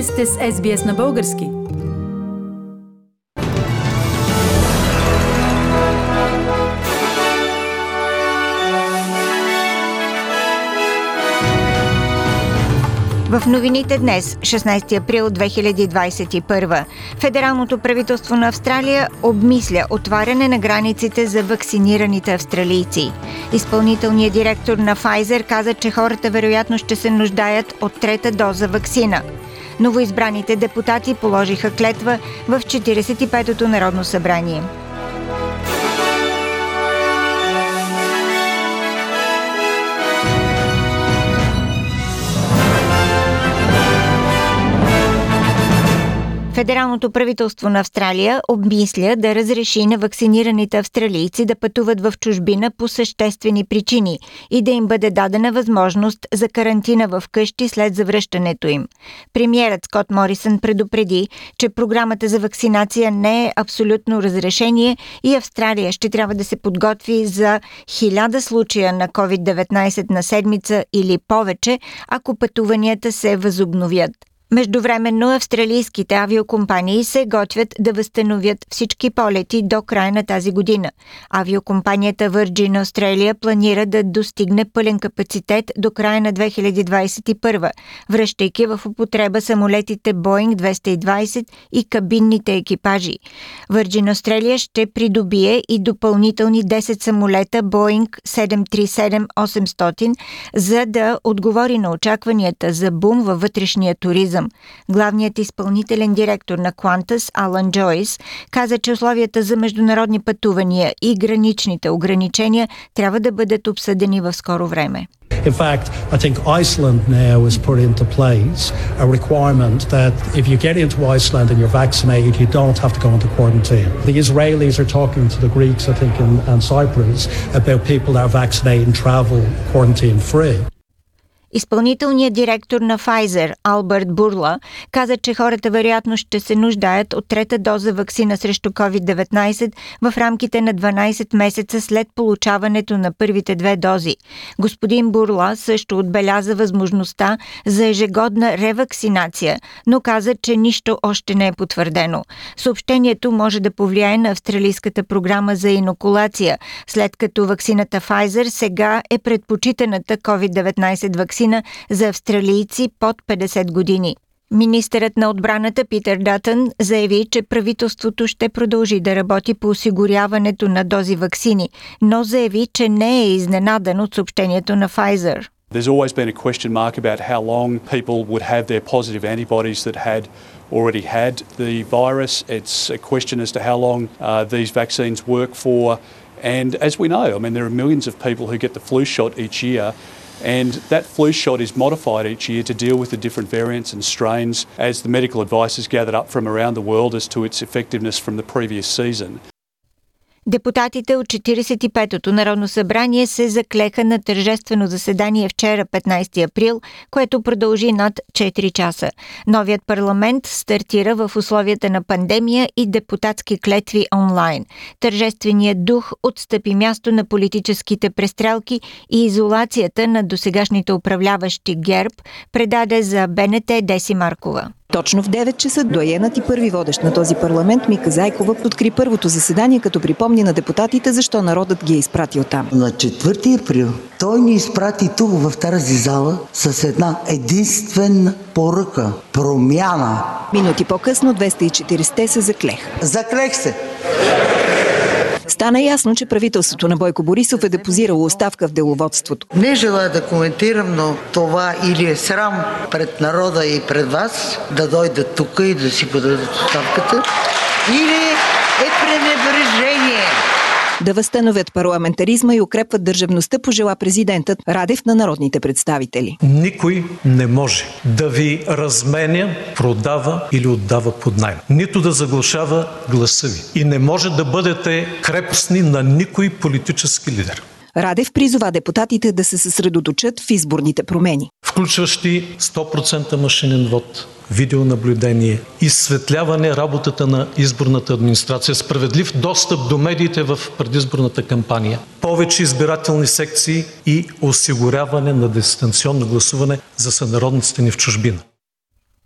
Вие сте с SBS на български. В новините днес, 16 април 2021, Федералното правителство на Австралия обмисля отваряне на границите за вакцинираните австралийци. Изпълнителният директор на Pfizer каза, че хората вероятно ще се нуждаят от трета доза вакцина. Новоизбраните депутати положиха клетва в 45-то Народно събрание. Федералното правителство на Австралия обмисля да разреши на вакцинираните австралийци да пътуват в чужбина по съществени причини и да им бъде дадена възможност за карантина в къщи след завръщането им. Премьерът Скот Морисън предупреди, че програмата за вакцинация не е абсолютно разрешение и Австралия ще трябва да се подготви за хиляда случая на COVID-19 на седмица или повече, ако пътуванията се възобновят. Междувременно австралийските авиокомпании се готвят да възстановят всички полети до края на тази година. Авиокомпанията Virgin Australia планира да достигне пълен капацитет до края на 2021, връщайки в употреба самолетите Boeing 220 и кабинните екипажи. Virgin Australia ще придобие и допълнителни 10 самолета Boeing 737-800, за да отговори на очакванията за бум във вътрешния туризъм туризъм. Главният изпълнителен директор на Qantas, Алан Джойс, каза, че условията за международни пътувания и граничните ограничения трябва да бъдат обсъдени в скоро време. In fact, I think Iceland now has put into place a requirement that if you get into Iceland and you're vaccinated, you don't have to go into quarantine. The Israelis are talking to the Greeks, I think, in, and Cyprus about people that are vaccinated and travel quarantine free. Изпълнителният директор на Pfizer, Алберт Бурла, каза, че хората вероятно ще се нуждаят от трета доза вакцина срещу COVID-19 в рамките на 12 месеца след получаването на първите две дози. Господин Бурла също отбеляза възможността за ежегодна ревакцинация, но каза, че нищо още не е потвърдено. Съобщението може да повлияе на австралийската програма за инокулация, след като вакцината Pfizer сега е предпочитаната COVID-19 вакцина вакцина за австралийци под 50 години. Министърът на отбраната Питър Датън заяви, че правителството ще продължи да работи по осигуряването на дози вакцини, но заяви, че не е изненадан от съобщението на Pfizer. There's always been a question mark about how long people would have their positive antibodies that had already had the virus. It's a question as to how long uh, these vaccines work for. And as we know, I mean, there are millions of people who get the flu shot each year. And that flu shot is modified each year to deal with the different variants and strains as the medical advice is gathered up from around the world as to its effectiveness from the previous season. Депутатите от 45-то Народно събрание се заклеха на тържествено заседание вчера 15 април, което продължи над 4 часа. Новият парламент стартира в условията на пандемия и депутатски клетви онлайн. Тържественият дух отстъпи място на политическите престрелки и изолацията на досегашните управляващи ГЕРБ предаде за БНТ Деси Маркова. Точно в 9 часа доенът и първи водещ на този парламент Мика Зайкова откри първото заседание, като припомни на депутатите защо народът ги е изпратил там. На 4 април той ни изпрати тук в тази зала с една единствена поръка – промяна. Минути по-късно 240 се заклех. Заклех се! Стана ясно, че правителството на Бойко Борисов е депозирало оставка в деловодството. Не желая да коментирам, но това или е срам пред народа и пред вас да дойдат тук и да си подадат оставката, или. Да възстановят парламентаризма и укрепват държавността, пожела президентът Радев на народните представители. Никой не може да ви разменя, продава или отдава под найем. Нито да заглушава гласа ви. И не може да бъдете крепостни на никой политически лидер. Радев призова депутатите да се съсредоточат в изборните промени. Включващи 100% машинен вод, видеонаблюдение, изсветляване работата на изборната администрация, справедлив достъп до медиите в предизборната кампания, повече избирателни секции и осигуряване на дистанционно гласуване за сънародниците ни в чужбина.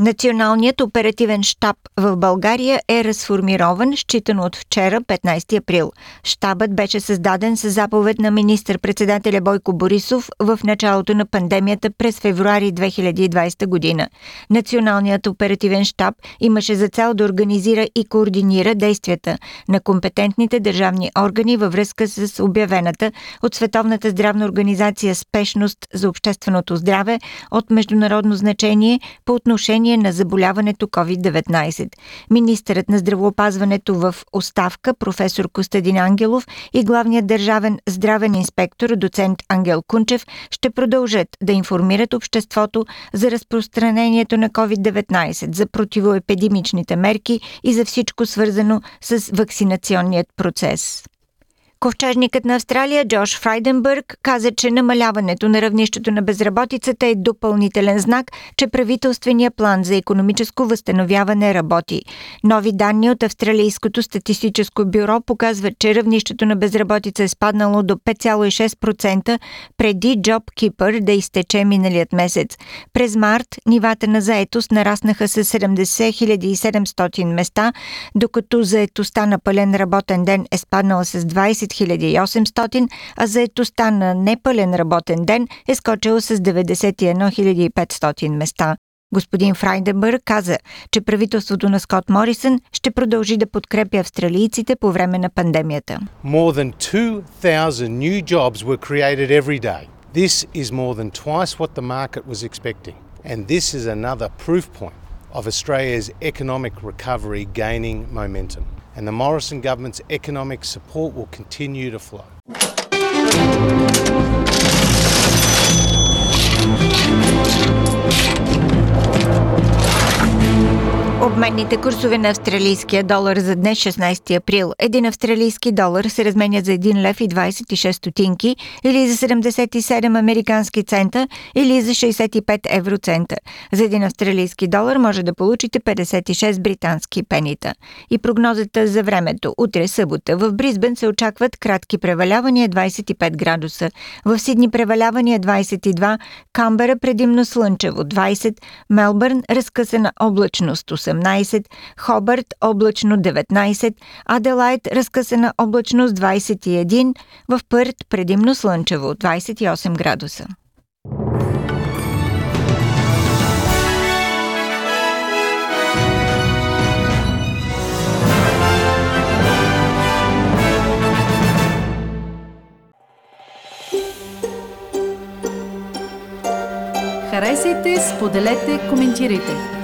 Националният оперативен штаб в България е разформирован, считано от вчера, 15 април. Штабът беше създаден с заповед на министър-председателя Бойко Борисов в началото на пандемията през февруари 2020 година. Националният оперативен штаб имаше за цел да организира и координира действията на компетентните държавни органи във връзка с обявената от Световната здравна организация спешност за общественото здраве от международно значение по отношение на заболяването COVID-19. Министърът на здравоопазването в оставка професор Костадин Ангелов и главният държавен здравен инспектор доцент Ангел Кунчев ще продължат да информират обществото за разпространението на COVID-19, за противоепидемичните мерки и за всичко свързано с вакцинационният процес. Ковчежникът на Австралия Джош Фрайденбърг каза, че намаляването на равнището на безработицата е допълнителен знак, че правителствения план за економическо възстановяване работи. Нови данни от Австралийското статистическо бюро показват, че равнището на безработица е спаднало до 5,6% преди JobKeeper да изтече миналият месец. През март нивата на заетост нараснаха с 70 700 места, докато заетостта на пълен работен ден е спаднала с 20 800, а заетостта на непълен работен ден е скочила с 91 500 места. Господин Фрайденбърг каза, че правителството на Скот Морисън ще продължи да подкрепя австралийците по време на пандемията. More than 2,000 new jobs were created every day. This is more than twice what the market was expecting. And this is another proof point of Australia's economic recovery gaining momentum. And the Morrison government's economic support will continue to flow. Обменните курсове на австралийския долар за днес 16 април. Един австралийски долар се разменя за 1 лев и 26 стотинки или за 77 американски цента или за 65 евроцента. За един австралийски долар може да получите 56 британски пенита. И прогнозата за времето. Утре събота в Бризбен се очакват кратки превалявания 25 градуса. В Сидни превалявания 22, Камбера предимно слънчево 20, Мелбърн разкъсана облачност 18, Хобърт облачно 19, Аделайт разкъсана облачност 21, в Пърт предимно слънчево 28 градуса. Харесайте, споделете, коментирайте.